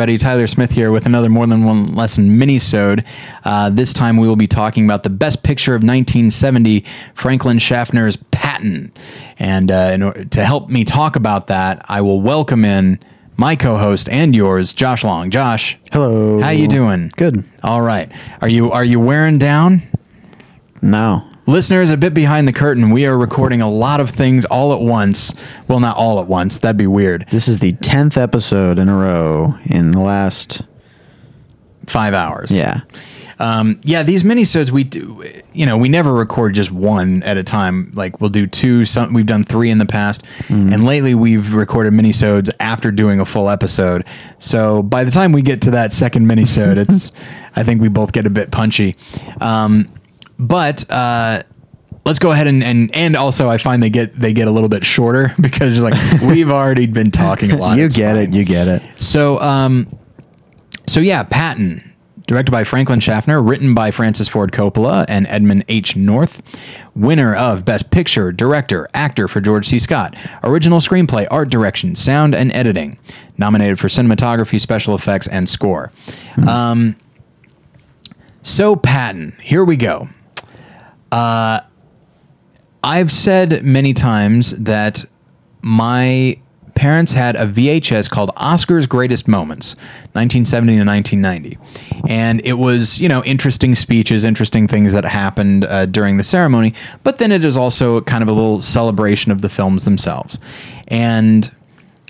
everybody, Tyler Smith here with another More Than One Lesson mini-sode. Uh, this time we will be talking about the best picture of 1970, Franklin Schaffner's Patton. And uh, in order, to help me talk about that, I will welcome in my co-host and yours, Josh Long. Josh, Hello. how you doing? Good. All right. Are you are you wearing down? No. Listeners, a bit behind the curtain, we are recording a lot of things all at once. Well, not all at once. That'd be weird. This is the 10th episode in a row in the last. Five hours. Yeah. Um, yeah, these minisodes we do, you know, we never record just one at a time. Like we'll do two. Some we've done three in the past, and lately we've recorded minisodes after doing a full episode. So by the time we get to that second minisode, it's I think we both get a bit punchy. Um, but uh, let's go ahead and, and and also I find they get they get a little bit shorter because like we've already been talking a lot. You get fine. it. You get it. So, um, so yeah, Patton, directed by Franklin Schaffner, written by Francis Ford Coppola and Edmund H. North, winner of Best Picture, Director, Actor for George C. Scott, original screenplay, art direction, sound and editing, nominated for cinematography, special effects, and score. Um, so Patton, here we go. Uh, I've said many times that my parents had a VHS called Oscar's Greatest Moments, 1970 to 1990. And it was, you know, interesting speeches, interesting things that happened uh, during the ceremony, but then it is also kind of a little celebration of the films themselves. And,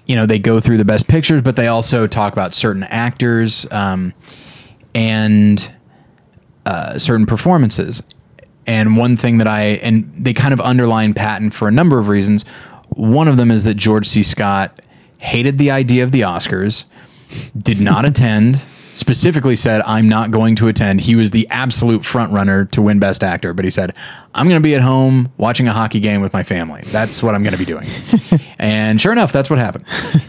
you know, they go through the best pictures, but they also talk about certain actors um, and uh, certain performances. And one thing that I and they kind of underline Patton for a number of reasons. One of them is that George C. Scott hated the idea of the Oscars, did not attend. Specifically said, "I'm not going to attend." He was the absolute front runner to win Best Actor, but he said, "I'm going to be at home watching a hockey game with my family. That's what I'm going to be doing." and sure enough, that's what happened.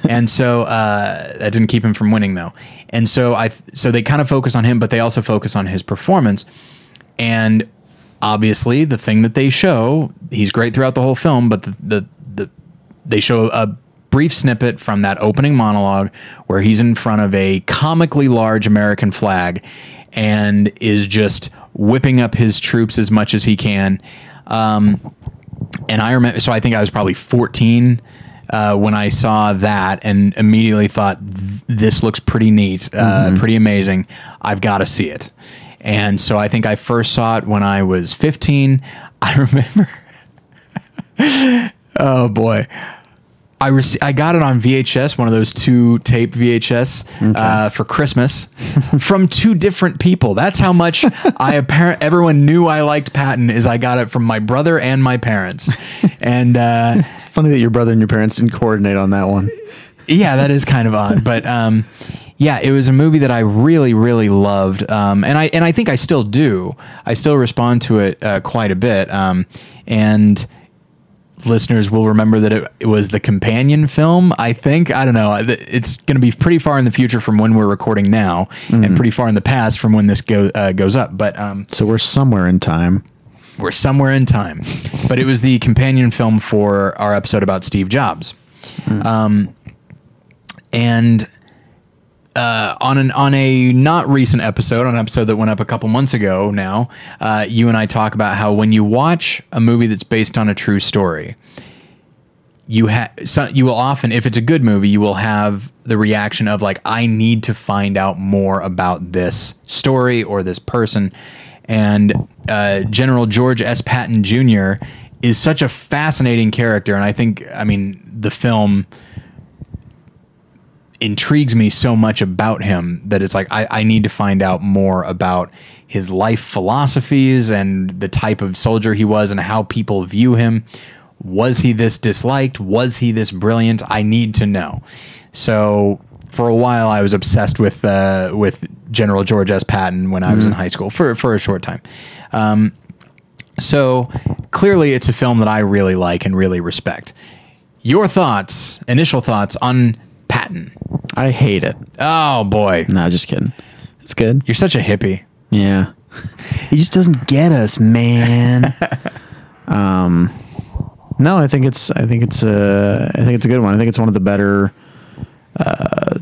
And so uh, that didn't keep him from winning, though. And so I, so they kind of focus on him, but they also focus on his performance. And obviously, the thing that they show, he's great throughout the whole film, but the the, the they show a brief snippet from that opening monologue where he's in front of a comically large American flag and is just whipping up his troops as much as he can. Um, and I remember, so I think I was probably 14 uh, when I saw that and immediately thought, this looks pretty neat, uh, pretty amazing. I've got to see it. And so I think I first saw it when I was 15. I remember, oh boy. I rec- I got it on VHS, one of those two tape VHS uh, for Christmas from two different people. That's how much I apparent everyone knew I liked Patton is I got it from my brother and my parents. And uh, Funny that your brother and your parents didn't coordinate on that one. yeah, that is kind of odd, but um, yeah, it was a movie that I really, really loved, um, and I and I think I still do. I still respond to it uh, quite a bit, um, and listeners will remember that it, it was the companion film. I think I don't know. It's going to be pretty far in the future from when we're recording now, and pretty far in the past from when this go, uh, goes up. But um, So we're somewhere in time. we're somewhere in time. But it was the companion film for our episode about Steve Jobs. Um, and uh, on an on a not recent episode, on an episode that went up a couple months ago now, uh, you and I talk about how when you watch a movie that's based on a true story, you have so you will often, if it's a good movie, you will have the reaction of like, I need to find out more about this story or this person. And uh, General George S. Patton Jr. is such a fascinating character, and I think, I mean, the film intrigues me so much about him that it's like I, I need to find out more about his life philosophies and the type of soldier he was and how people view him. Was he this disliked? Was he this brilliant? I need to know. So for a while, I was obsessed with uh, with General George S. Patton when I was in high school for for a short time. Um, so clearly, it's a film that I really like and really respect. Your thoughts, initial thoughts on Patton? I hate it. Oh boy, No, just kidding. It's good. you're such a hippie. Yeah. he just doesn't get us, man. um no, I think it's I think it's uh I think it's a good one. I think it's one of the better uh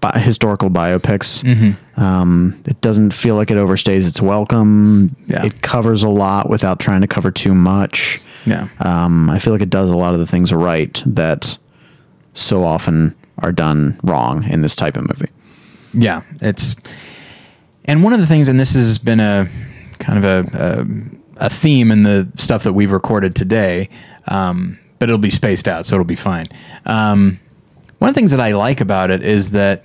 bi- historical biopics. Mm-hmm. Um, it doesn't feel like it overstays its welcome. Yeah. It covers a lot without trying to cover too much. Yeah. Um, I feel like it does a lot of the things right that so often are done wrong in this type of movie. Yeah, it's and one of the things, and this has been a kind of a a, a theme in the stuff that we've recorded today, um, but it'll be spaced out, so it'll be fine. Um, one of the things that I like about it is that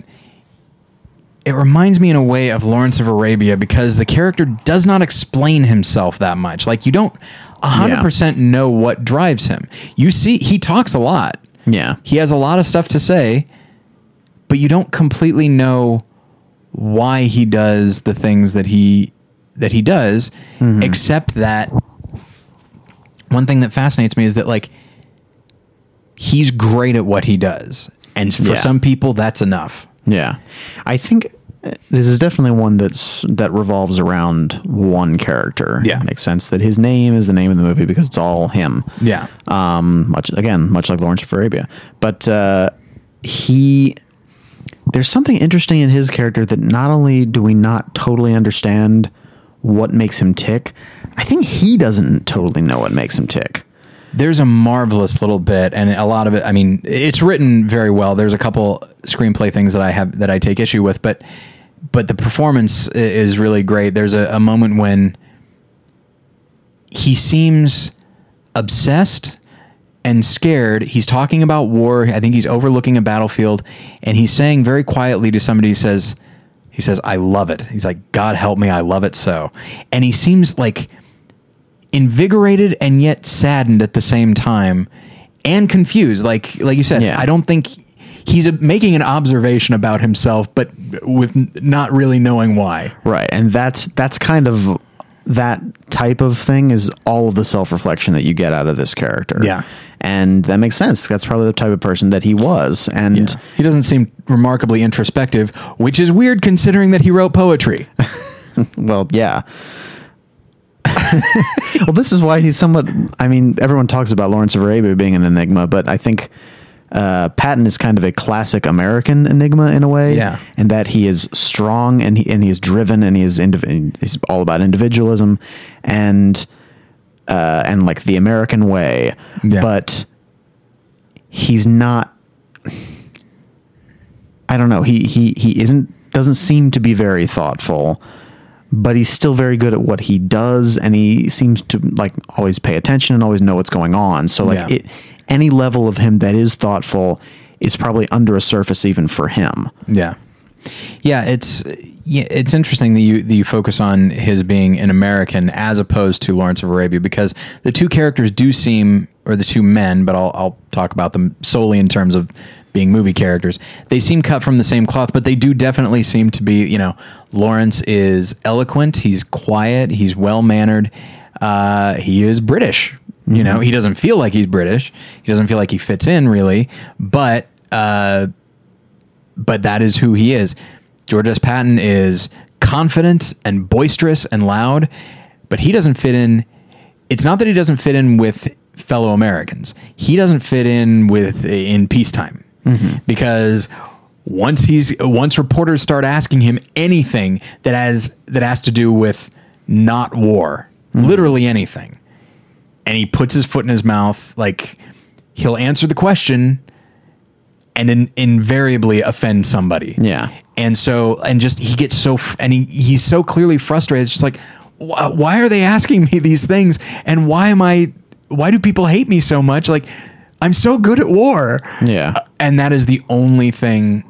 it reminds me in a way of Lawrence of Arabia because the character does not explain himself that much. Like you don't hundred percent know what drives him. You see, he talks a lot. Yeah. He has a lot of stuff to say, but you don't completely know why he does the things that he that he does, mm-hmm. except that one thing that fascinates me is that like he's great at what he does. And for Yeah. some people that's enough. Yeah, I think this is definitely one that's that revolves around one character. Yeah. It makes sense that his name is the name of the movie because it's all him. Yeah. Um, much again, much like Lawrence of Arabia, but uh, he there's something interesting in his character that not only do we not totally understand what makes him tick, I think he doesn't totally know what makes him tick. There's a marvelous little bit, and a lot of it. I mean, it's written very well. There's a couple screenplay things that I have that I take issue with, but but the performance is really great. There's a, a moment when he seems obsessed and scared. He's talking about war. I think he's overlooking a battlefield, and he's saying very quietly to somebody. He says, "He says I love it." He's like, "God help me, I love it so." And he seems like invigorated and yet saddened at the same time and confused like like you said Yeah. i don't think he's a, making an observation about himself but with not really knowing why Right. And that's that's kind of that type of thing is all of the self-reflection that you get out of this character. Yeah. And that makes sense. That's probably the type of person that he was. And he doesn't seem remarkably introspective which is weird considering that he wrote poetry well, yeah. well, this is why he's somewhat I mean, everyone talks about Lawrence of Arabia being an enigma, but I think uh, Patton is kind of a classic American enigma in a way, Yeah. and that he is strong and he and he is driven and he is indiv- he's all about individualism and uh, and like the American way, Yeah. but he's not. I don't know. He he he isn't doesn't seem to be very thoughtful, but he's still very good at what he does, and he seems to like always pay attention and always know what's going on. So like Yeah. it, any level of him that is thoughtful is probably under a surface even for him. Yeah, yeah. It's yeah, it's interesting that you that you focus on his being an American as opposed to Lawrence of Arabia because the two characters do seem, or the two men, but I'll I'll talk about them solely in terms of being movie characters. They seem cut from the same cloth, but they do definitely seem to be. You know, Lawrence is eloquent. He's quiet. He's well mannered. Uh, he is British. You know, he doesn't feel like he's British. He doesn't feel like he fits in really, but. Uh, but that is who he is. George S. Patton is confident and boisterous and loud, but he doesn't fit in. It's not that he doesn't fit in with fellow Americans. He doesn't fit in with in peacetime Mm-hmm. because once he's once reporters start asking him anything that has that has to do with not war, mm-hmm. literally anything, and he puts his foot in his mouth, like he'll answer the question and then invariably offend somebody. Yeah. And so, and just he gets so, and he he's so clearly frustrated. It's just like, wh- why are they asking me these things? And why am I? Why do people hate me so much? Like, I'm so good at war. Yeah. Uh, and that is the only thing.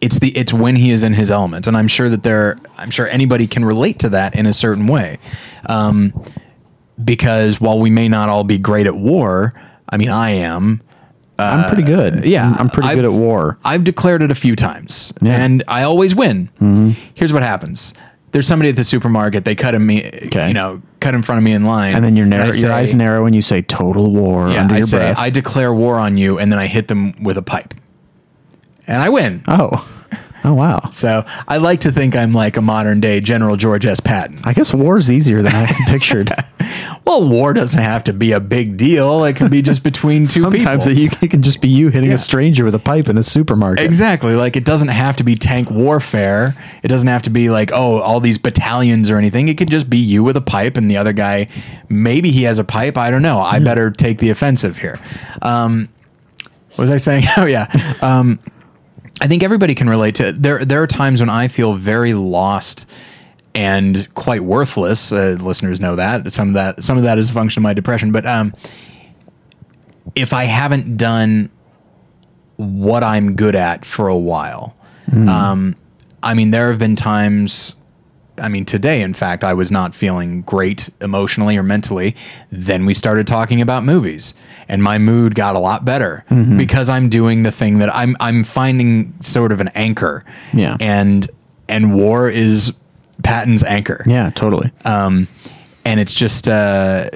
It's the it's when he is in his element, and I'm sure that there. I'm sure anybody can relate to that in a certain way. Um, because while we may not all be great at war, I mean, I am. I'm pretty good. Uh, yeah, I'm pretty I've- good at war. I've declared it a few times, Yeah. Mm-hmm. and I always win. Here's what happens: there's somebody at the supermarket. They cut him me, Okay. you know, cut in front of me in line, And then your, narrow, your say- eyes narrow and you say total war Yeah, under I your say breath. I declare war on you, and then I hit them with a pipe, and I win. oh, Oh wow. So I like to think I'm like a modern day General George S. Patton. I guess war is easier than I pictured. Well, war doesn't have to be a big deal. It can be just between two Sometimes people. it, you, it can just be you hitting Yeah. a stranger with a pipe in a supermarket. Exactly. Like it doesn't have to be tank warfare. It doesn't have to be like, oh, all these battalions or anything. It could just be you with a pipe and the other guy, maybe he has a pipe. I don't know. I better take the offensive here. Um, what was I saying? Oh, yeah. Um, I think everybody can relate to it. there. There are times when I feel very lost and quite worthless. Uh, listeners know that some of that some of that is a function of my depression. But um, if I haven't done what I'm good at for a while. Um, I mean, there have been times. I mean, today, in fact, I was not feeling great emotionally or mentally. Then we started talking about movies, and my mood got a lot better because I'm doing the thing that I'm. I'm finding sort of an anchor. Yeah. and and war is Patton's anchor Yeah, totally. um, and it's just uh,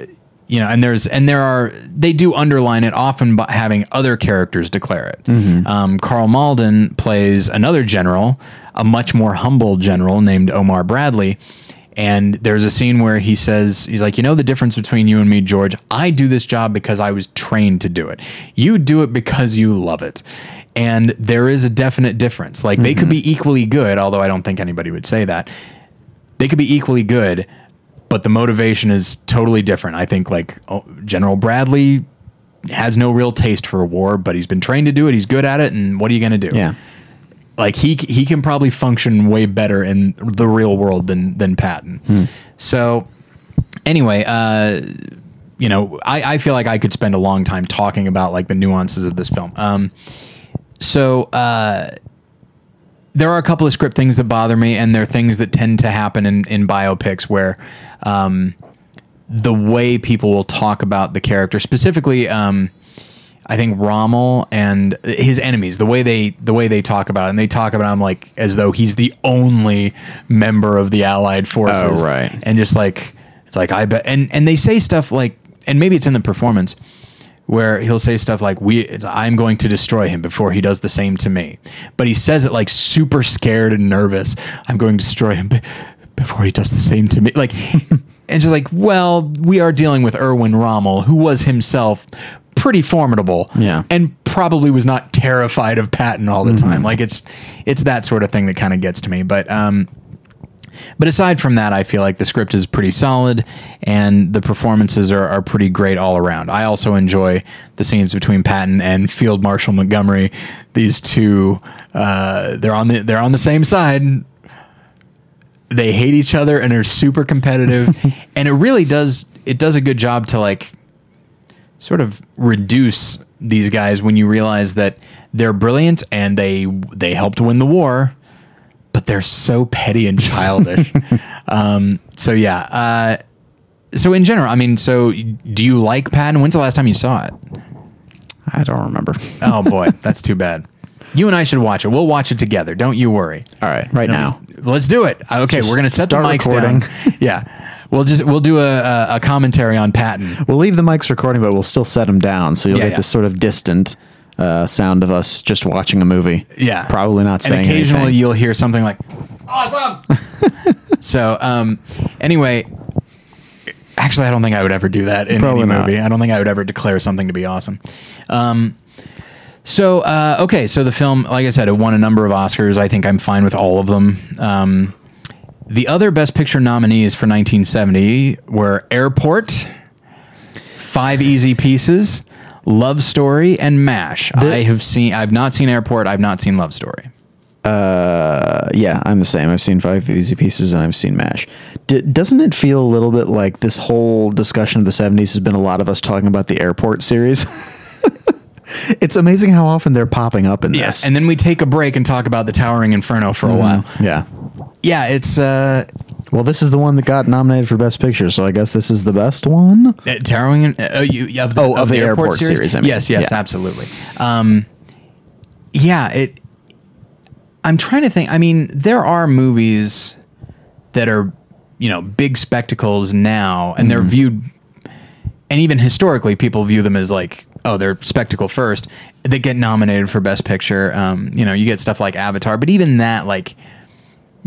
you know, and there's and there are they do underline it often by having other characters declare it. Um, Karl Malden plays another general, a much more humble general named Omar Bradley. And there's a scene where he says, he's like, you know, the difference between you and me, George, I do this job because I was trained to do it. You do it because you love it. And there is a definite difference. Like they could be mm-hmm. equally good, although I don't think anybody would say that they could be equally good, but the motivation is totally different. I think like oh, General Bradley has no real taste for war, but he's been trained to do it. He's good at it, and what are you going to do? yeah. Like he he can probably function way better in the real world than than Patton. So anyway, uh, you know, I, I feel like I could spend a long time talking about like the nuances of this film. Um, so uh, there are a couple of script things that bother me, and there are things that tend to happen in in biopics where. Um, the way people will talk about the character, specifically, um, I think Rommel and his enemies, the way they the way they talk about him, and they talk about him like as though he's the only member of the Allied forces, Oh, right. And just like it's like I bet, and and they say stuff like, and maybe it's in the performance where he'll say stuff like we it's, I'm going to destroy him before he does the same to me, but he says it like super scared and nervous. I'm going to destroy him be- before he does the same to me, like. And just like, well, we are dealing with Erwin Rommel, who was himself pretty formidable, Yeah. and probably was not terrified of Patton all the time. Like it's it's that sort of thing that kind of gets to me. But um, but aside from that, I feel like the script is pretty solid and the performances are, are pretty great all around. I also enjoy the scenes between Patton and Field Marshal Montgomery. These two, uh, they're on the they're on the same side. They hate each other and are super competitive, and it really does it does a good job to like sort of reduce these guys when you realize that they're brilliant and they they helped win the war, but they're so petty and childish. um, so yeah. Uh, so in general, I mean, so do you like Patton? When's the last time you saw it? I don't remember. Oh boy, that's too bad. You and I should watch it. We'll watch it together. Don't you worry. All right, right now. Let's do it. Okay, we're gonna set the start mics recording. down. yeah, we'll just we'll do a, a, commentary on Patton. We'll leave the mics recording, but we'll still set them down, so you'll Yeah, get yeah. this sort of distant uh, sound of us just watching a movie. Yeah, probably not And saying occasionally anything. you'll hear something like "awesome." so, um, anyway, actually, I don't think I would ever do that in Probably any not. movie. I don't think I would ever declare something to be awesome. Um, so, uh, okay, so the film, like I said, it won a number of Oscars. I think I'm fine with all of them. Um, the other Best Picture nominees for 1970 were Airport, Five Easy Pieces, Love Story, and MASH. I have seen. I've not seen Airport. I've not seen Love Story. Uh, yeah, I'm the same. I've seen Five Easy Pieces and I've seen MASH. D- doesn't it feel a little bit like this whole discussion of the 70s has been a lot of us talking about the Airport series? it's amazing how often they're popping up in Yes, this. and then we take a break and talk about the Towering Inferno for a while. yeah. Yeah, it's uh, Well, this is the one that got nominated for Best Picture, so I guess this is the best one. uh, Towering. in- Uh, you, of the, Oh, of the Airport series, I mean. yes, yes, Yeah. absolutely. Um, yeah, it. I'm trying to think. I mean, there are movies that are, you know, big spectacles now, and Mm-hmm. they're viewed, and even historically, people view them as like oh, they're spectacle first. They get nominated for Best Picture. Um, you know, you get stuff like Avatar, but even that, like,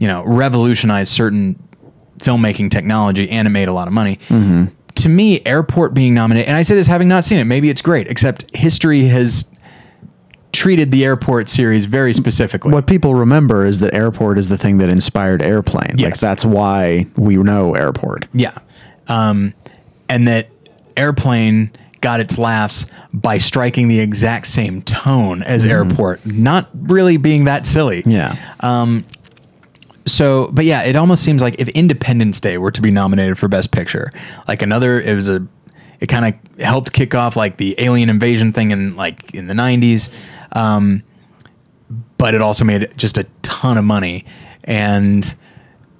you know, revolutionized certain filmmaking technology and it made a lot of money. Mm-hmm. To me, Airport being nominated, and I say this having not seen it, maybe it's great, except history has treated the Airport series very specifically. What people remember is that airport is the thing that inspired airplane. Like Yes. that's why we know airport. Yeah. Um, and that Airplane got its laughs by striking the exact same tone as mm-hmm. Airport, not really being that silly. Yeah. Um, So, but yeah, it almost seems like if Independence Day were to be nominated for Best Picture, like another, it was a, it kind of helped kick off like the alien invasion thing in like in the 90s. Um, but it also made just a ton of money. And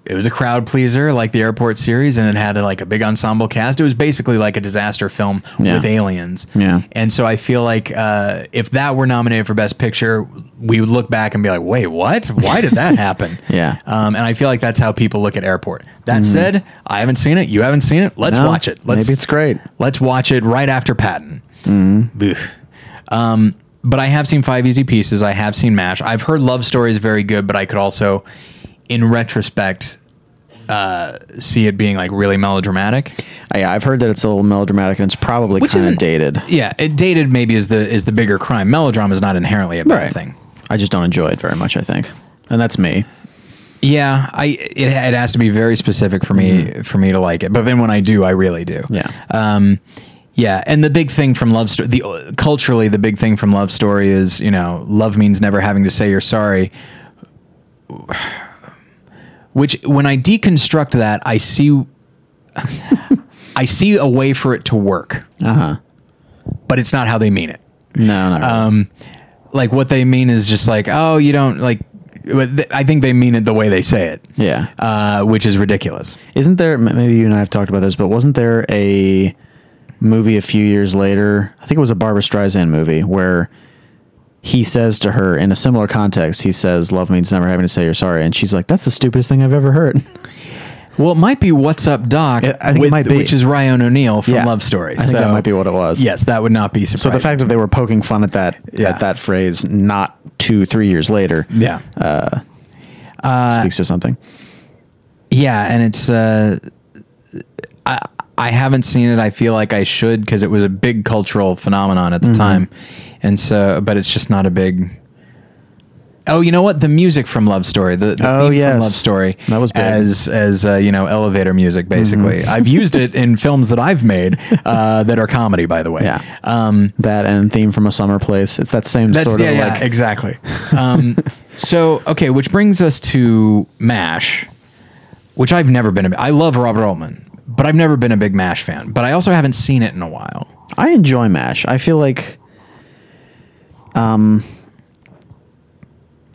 it was a crowd pleaser like the airport series and it had like a big ensemble cast it was basically like a disaster film Yeah. with aliens Yeah. and so i feel like uh, if that were nominated for best picture we would look back and be like wait what why did that happen Yeah. um, and i feel like that's how people look at airport that said i haven't seen it you haven't seen it let's No, watch it let's, maybe it's great. let's watch it right after patton Boof. Um, but I have seen Five Easy Pieces. I have seen MASH. I've heard Love Story is very good, but I could also, in retrospect, uh, see it being like really melodramatic. Uh, Yeah, I've heard that it's a little melodramatic and it's probably kind of dated. Yeah, it dated maybe is the is the bigger crime. Melodrama is not inherently a bad Right. thing. I just don't enjoy it very much, I think. And that's me. Yeah, I it, it has to be very specific for me for me to like it. But then when I do, I really do. Yeah. Um, yeah, and the big thing from love story, the culturally, the big thing from love story is you know love means never having to say you're sorry. Which, when I deconstruct that, I see, I see a way for it to work, Uh huh. but it's not how they mean it. No, not really. Um, like what they mean is just like, oh, you don't like. but th- I think they mean it the way they say it. Yeah. uh, which is ridiculous. Isn't there, maybe you and I have talked about this, but wasn't there a movie a few years later? I think it was a Barbra Streisand movie where he says to her in a similar context, he says, Love means never having to say you're sorry. And she's like, That's the stupidest thing I've ever heard. Well, it might be "What's Up, Doc," I think it with- might be. which is Ryan O'Neal from Yeah. Love Story. I think that might be what it was. Yes, that would not be So surprising. the fact that they were poking fun at that Yeah. at that phrase not two, three years later yeah, speaks to something. yeah, and it's uh, I I haven't seen it. I feel like I should because it was a big cultural phenomenon Mm-hmm. at the time, and so but it's just not a big. Oh, you know what? The music from Love Story, the, the Oh, yes. from Love Story, That was big. Mm-hmm. as as uh, you know elevator music. Basically, I've used it in films that I've made uh, that are comedy. By the way, Yeah. Um, that and theme from a summer place. It's that same That's sort yeah, of yeah, like exactly. Um, so okay, which brings us to Mash, which I've never been. A, I love Robert Altman, but I've never been a big Mash fan. But I also haven't seen it in a while. I enjoy MASH. I feel like um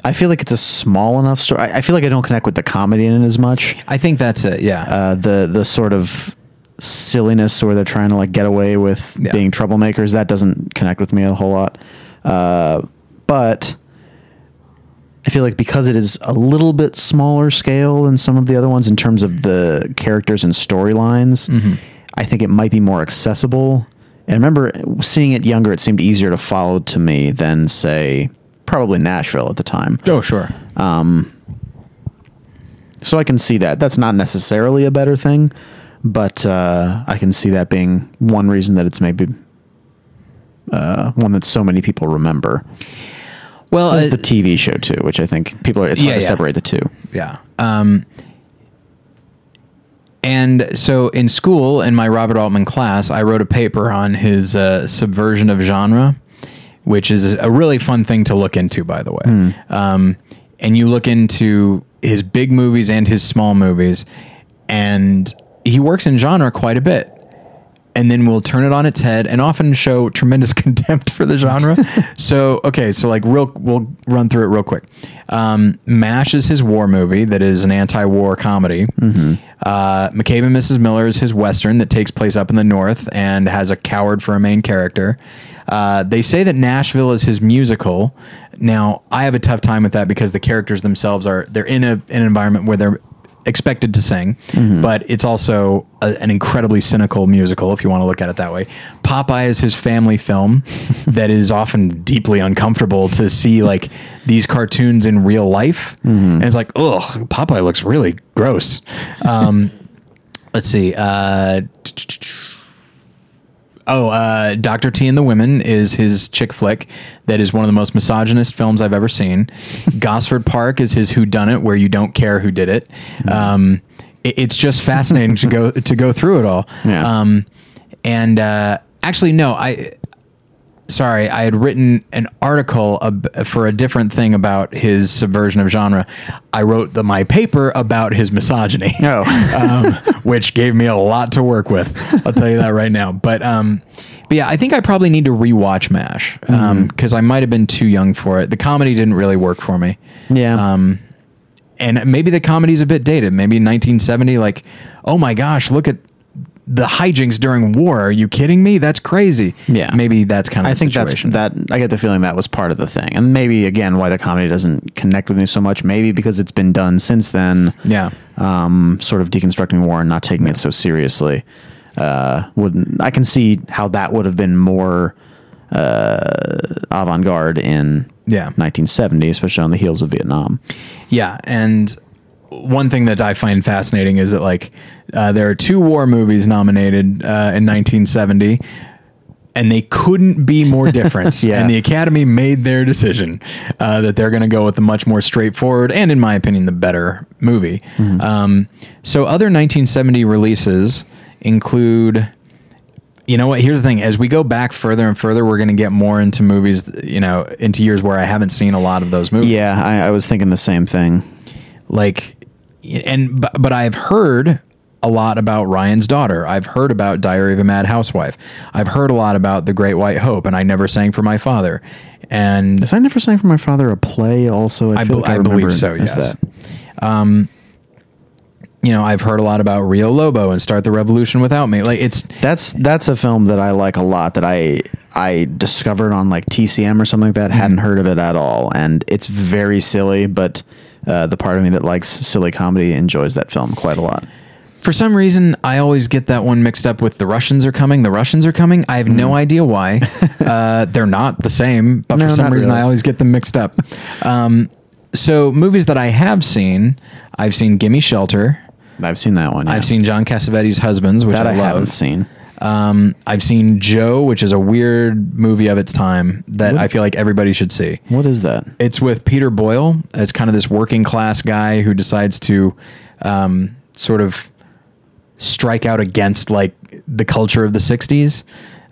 I feel like it's a small enough story. I I feel like I don't connect with the comedy in it as much. I think that's it. Yeah. Uh the the sort of silliness where they're trying to like get away with Yeah. being troublemakers that doesn't connect with me a whole lot. Uh but I feel like because it is a little bit smaller scale than some of the other ones in terms of the characters and storylines, I think it might be more accessible. And I remember seeing it younger, it seemed easier to follow to me than, say, probably Nashville at the time. oh sure. So I can see that. That's not necessarily a better thing, but uh, I can see that being one reason that it's maybe uh, one that so many people remember. Well, There's uh, the TV show too, which I think people are. It's hard Yeah, to yeah. separate the two. Yeah. Um, and so in school, in my Robert Altman class, I wrote a paper on his uh, subversion of genre, which is a really fun thing to look into, by the way. Um, and you look into his big movies and his small movies, and he works in genre quite a bit. And then we'll turn it on its head and often show tremendous contempt for the genre. so, okay, so like real, we'll run through it real quick. Um, MASH is his war movie that is an anti-war comedy. Uh, McCabe and Mrs. Miller is his western that takes place up in the north and has a coward for a main character. Uh, they say that Nashville is his musical. Now, I have a tough time with that because the characters themselves are they're in a in an environment where they're expected to sing, Mm-hmm. but it's also a, an incredibly cynical musical, if you want to look at it that way. Popeye is his family film that is often deeply uncomfortable to see like these cartoons in real life. Mm-hmm. And it's like, ugh, Popeye looks really gross. Um, let's see. Uh, Oh, uh, Doctor T and the Women is his chick flick that is one of the most misogynist films I've ever seen. Gosford Park is his Who Done It, where you don't care who did it. Um, it- it's just fascinating to go to go through it all. Yeah. Um, and uh, actually, no, I sorry, I had written an article ab- for a different thing about his subversion of genre. I wrote the, my paper about his misogyny Oh. um, which gave me a lot to work with. I'll tell you that right now. But um, but yeah, I think I probably need to rewatch Mash because I might have been too young for it. The comedy didn't really work for me. Yeah. Um, and maybe the comedy's a bit dated. Maybe 1970, like, oh my gosh, look at the hijinks during war. Are you kidding me? That's crazy. Yeah. Maybe that's kind of. I think situation. that's that. I get the feeling that was part of the thing, and maybe again why the comedy doesn't connect with me so much. Maybe because it's been done since then. Yeah. um, sort of deconstructing war and not taking it so seriously. Uh, wouldn't I can see how that would have been more uh, avant-garde in Yeah. 1970, especially on the heels of Vietnam. Yeah, and one thing that I find fascinating is that like uh, there are two war movies nominated uh, in 1970, and they couldn't be more different. Yeah. and the Academy made their decision uh, that they're going to go with the much more straightforward and, in my opinion, the better movie. Um, so other 1970 releases include you know what? Here's the thing: as we go back further and further, we're going to get more into movies. You know, into years where I haven't seen a lot of those movies. Yeah, I, I was thinking the same thing. like and but, but I've heard a lot about Ryan's daughter. I've heard about Diary of a Mad Housewife. I've heard a lot about The Great White Hope and I never sang for my father. And Is I never sang for my father a play? Also, I, I, be- like I, I believe so, yes. that. you know, I've heard a lot about Rio Lobo and Start the Revolution Without Me. Like it's That's that's a film that I like a lot. That I I discovered on like TCM or something like that. Hadn't heard of it at all, and it's very silly. But uh, the part of me that likes silly comedy enjoys that film quite a lot. For some reason I always get that one mixed up with The Russians are coming. The Russians are coming. I have no idea why. uh, they're not the same, but No, for some reason really. I always get them mixed up. Um, so movies that I have seen, I've seen Gimme Shelter. I've seen that one. yeah. I've seen John Cassavetes' Husbands, which that. I, I, haven't seen. Um, I've seen Joe, which is a weird movie of its time that I feel like everybody should see. What is that? It's with Peter Boyle as kind of this working class guy who decides to um, sort of strike out against like the culture of the '60s.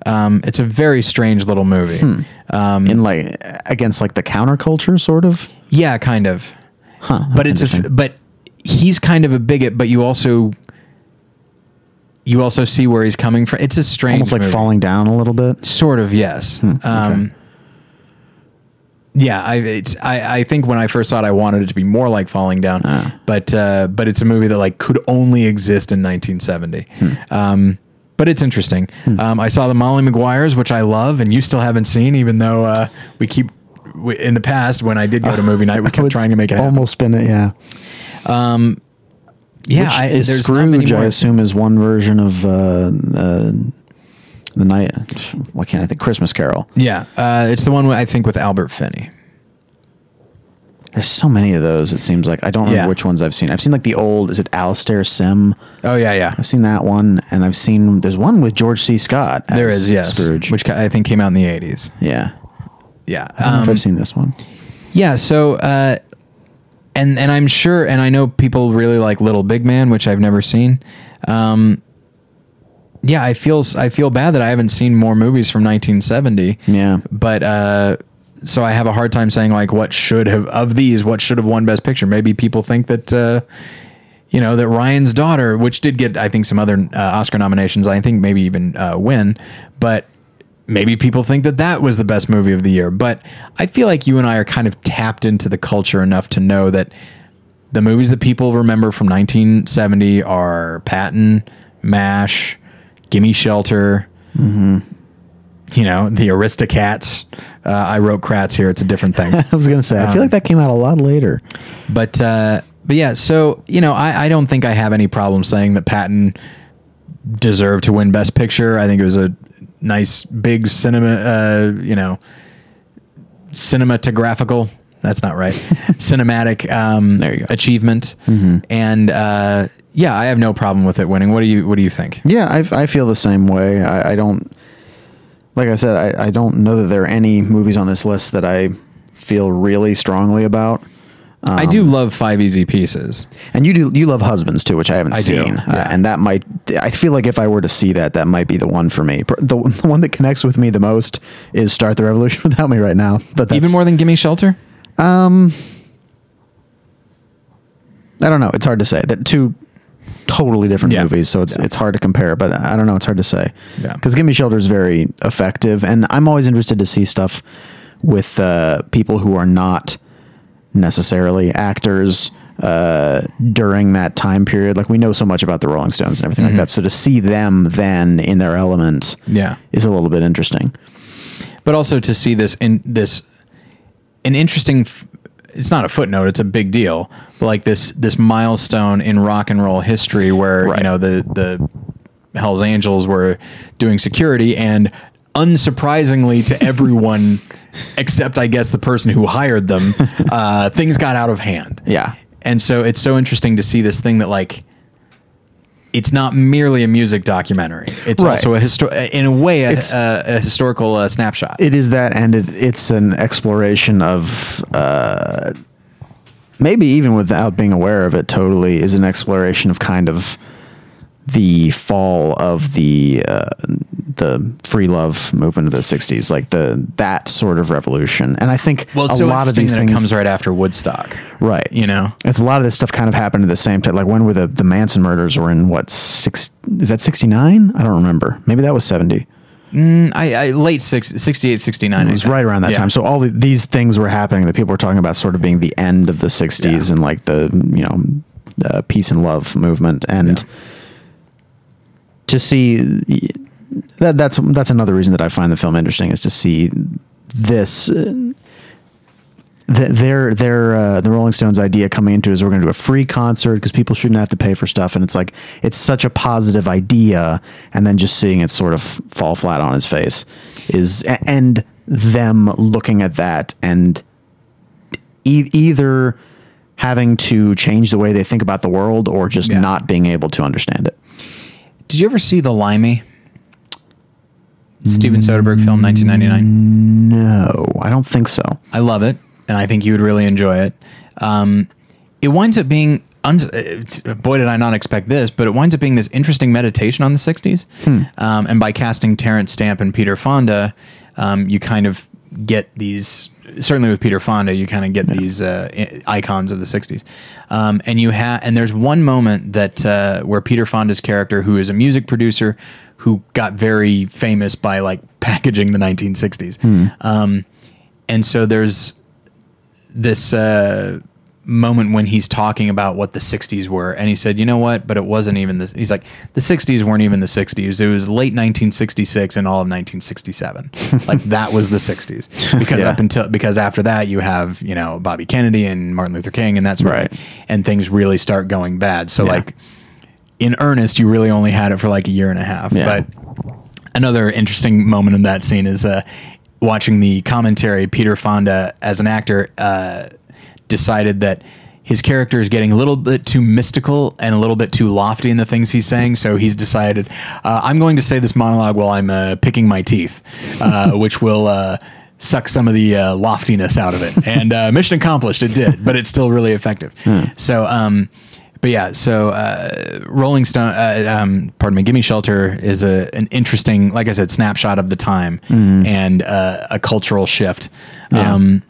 Um, it's a very strange little movie. Um, In like against like the counterculture, sort of. yeah, kind of. Huh. but it's a, but he's kind of a bigot, but you also you also see where he's coming from. It's a strange, almost like movie. falling down a little bit. Sort of, yes. Um, yeah, I it's I, I think when I first saw it, I wanted it to be more like Falling Down, Ah. but uh, but it's a movie that like could only exist in 1970. Um, but it's interesting. Um, I saw the Molly Maguires, which I love, and you still haven't seen, even though uh, we keep we, in the past when I did go to movie night, we kept trying to make it happen. Almost been it, yeah. yeah, Which I, is there's not many Scrooge, I assume, is one version of uh, uh, the night. Why can't I think? Christmas Carol. Yeah, uh, it's the one I think with Albert Finney. There's so many of those. It seems like I don't remember Yeah. which ones I've seen. I've seen like the old. Is it Alastair Sim? Oh yeah, yeah. I've seen that one, and I've seen there's one with George C. Scott. There is yes, Scrooge. which I think came out in the 80s. yeah, Yeah, I don't know if Um, I've seen this one. Yeah, so uh and and I'm sure and I know people really like Little Big Man, which I've never seen. Um yeah, I feel I feel bad that I haven't seen more movies from 1970. Yeah. But uh so I have a hard time saying like what should have of these what should have won best picture. Maybe people think that uh you know that Ryan's daughter, which did get I think some other uh, Oscar nominations, I think maybe even uh, win, but maybe people think that that was the best movie of the year. But I feel like you and I are kind of tapped into the culture enough to know that the movies that people remember from 1970 are Patton, MASH, Gimme Shelter, you know, the Aristocats. Uh, I wrote Kratz here. It's a different thing. I was gonna say. I feel like that came out a lot later. But uh, but yeah, so you know, I, I don't think I have any problem saying that Patton deserved to win Best Picture. I think it was a nice, big cinema, uh, you know, cinematographical. That's not right. Cinematic um, There you go. achievement, and uh, yeah, I have no problem with it winning. What do you What do you think? Yeah, I, I feel the same way. I, I don't, like I said, I, I don't know that there are any movies on this list that I feel really strongly about. I do love Five Easy Pieces. And you do you love Husbands too, which I haven't I seen, uh, and that might I feel like if I were to see that, that might be the one for me. The, the one that connects with me the most is Start the Revolution Without Me right now. But that's, Even more than Gimme Shelter. I don't know. It's hard to say. They're two totally different Yeah. movies, so it's Yeah. it's hard to compare. But I don't know. It's hard to say. Yeah. Because Gimme Shelter is very effective, and I'm always interested to see stuff with uh, people who are not necessarily actors uh, during that time period. Like we know so much about the Rolling Stones and everything like that. So to see them then in their element, Yeah. is a little bit interesting. but also to see this in this an interesting f- it's not a footnote it's a big deal but like this this milestone in rock and roll history where Right. you know the the Hells Angels were doing security and unsurprisingly to everyone except I guess the person who hired them uh, things got out of hand Yeah. and so it's so interesting to see this thing that like it's not merely a music documentary it's Right. also a histo- in a way a, a, a historical uh, snapshot It is that, and it, it's an exploration of uh, maybe even without being aware of it, totally is an exploration of kind of the fall of the uh, the free love movement of the '60s, like the that sort of revolution. And I think Well, it's a so lot of these things comes right after Woodstock, right. You know, It's a lot of this stuff kind of happened at the same time. Like when were the the Manson murders were in what six? Is that '69? I don't remember. Maybe that was '70. I, I late six, 68, 69. It was right around that Yeah. time. So all the, these things were happening that people were talking about, sort of being the end of the '60s Yeah. and like the you know the peace and love movement, and Yeah. To see that that's that's another reason that I find the film interesting is to see this. Uh, th- their their uh, the Rolling Stones idea coming into is we're going to do a free concert because people shouldn't have to pay for stuff, and it's like it's such a positive idea, and then just seeing it sort of fall flat on his face is and them looking at that and e- either having to change the way they think about the world or just Yeah. not being able to understand it. Did you ever see The Limey? Steven Soderbergh film, 1999. No, I don't think so. I love it, and I think you would really enjoy it. Um, it winds up being, uns- boy, did I not expect this, but it winds up being this interesting meditation on the 60s. Um, and by casting Terence Stamp and Peter Fonda, um, you kind of get these, certainly with Peter Fonda, you kind of get these uh, icons of the 60s. Um, and you have, and there's one moment that uh, where Peter Fonda's character, who is a music producer, who got very famous by like packaging the 1960s. Um, and so there's this uh, moment when he's talking about what the 60s were and he said you know what but it wasn't even this he's like the 60s weren't even the 60s it was late 1966 and all of 1967 like that was the 60s because Yeah. up until because after that you have you know bobby kennedy and martin luther king and that's right and things really start going bad so Yeah. like in earnest you really only had it for like a year and a half Yeah. but another interesting moment in that scene is uh, watching the commentary. Peter Fonda, as an actor, uh, decided that his character is getting a little bit too mystical and a little bit too lofty in the things he's saying. So he's decided, uh, I'm going to say this monologue while I'm uh, picking my teeth, uh, which will. Uh, Suck some of the uh, loftiness out of it, and uh, mission accomplished. It did, but it's still really effective. So, um, but yeah, so uh, Rolling Stone, uh, um, pardon me, Gimme Shelter is a an interesting, like I said, snapshot of the time and uh, a cultural shift. Yeah. Um,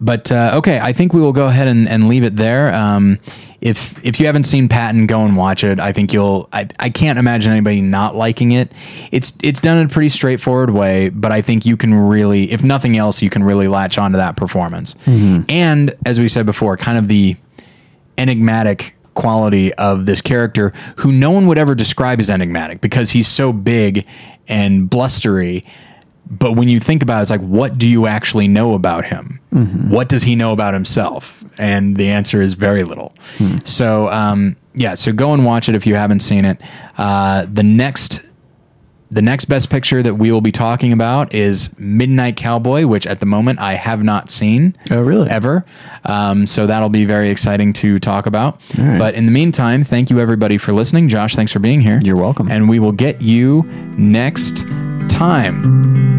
but uh, okay, I think we will go ahead and, and leave it there. Um, if if you haven't seen Patton, go and watch it. I think you'll. I, I can't imagine anybody not liking it. It's it's done in a pretty straightforward way, but I think you can really, if nothing else, you can really latch onto that performance. And as we said before, kind of the enigmatic quality of this character who no one would ever describe as enigmatic because he's so big and blustery but when you think about it, it's like, what do you actually know about him? What does he know about himself? And the answer is very little. So, um, yeah, so go and watch it if you haven't seen it. Uh, the next the next best picture that we will be talking about is Midnight Cowboy, which at the moment I have not seen. Oh, really? Ever. Um, so that'll be very exciting to talk about. Right. But in the meantime, thank you everybody for listening. Josh, thanks for being here. You're welcome. And we will get you next time.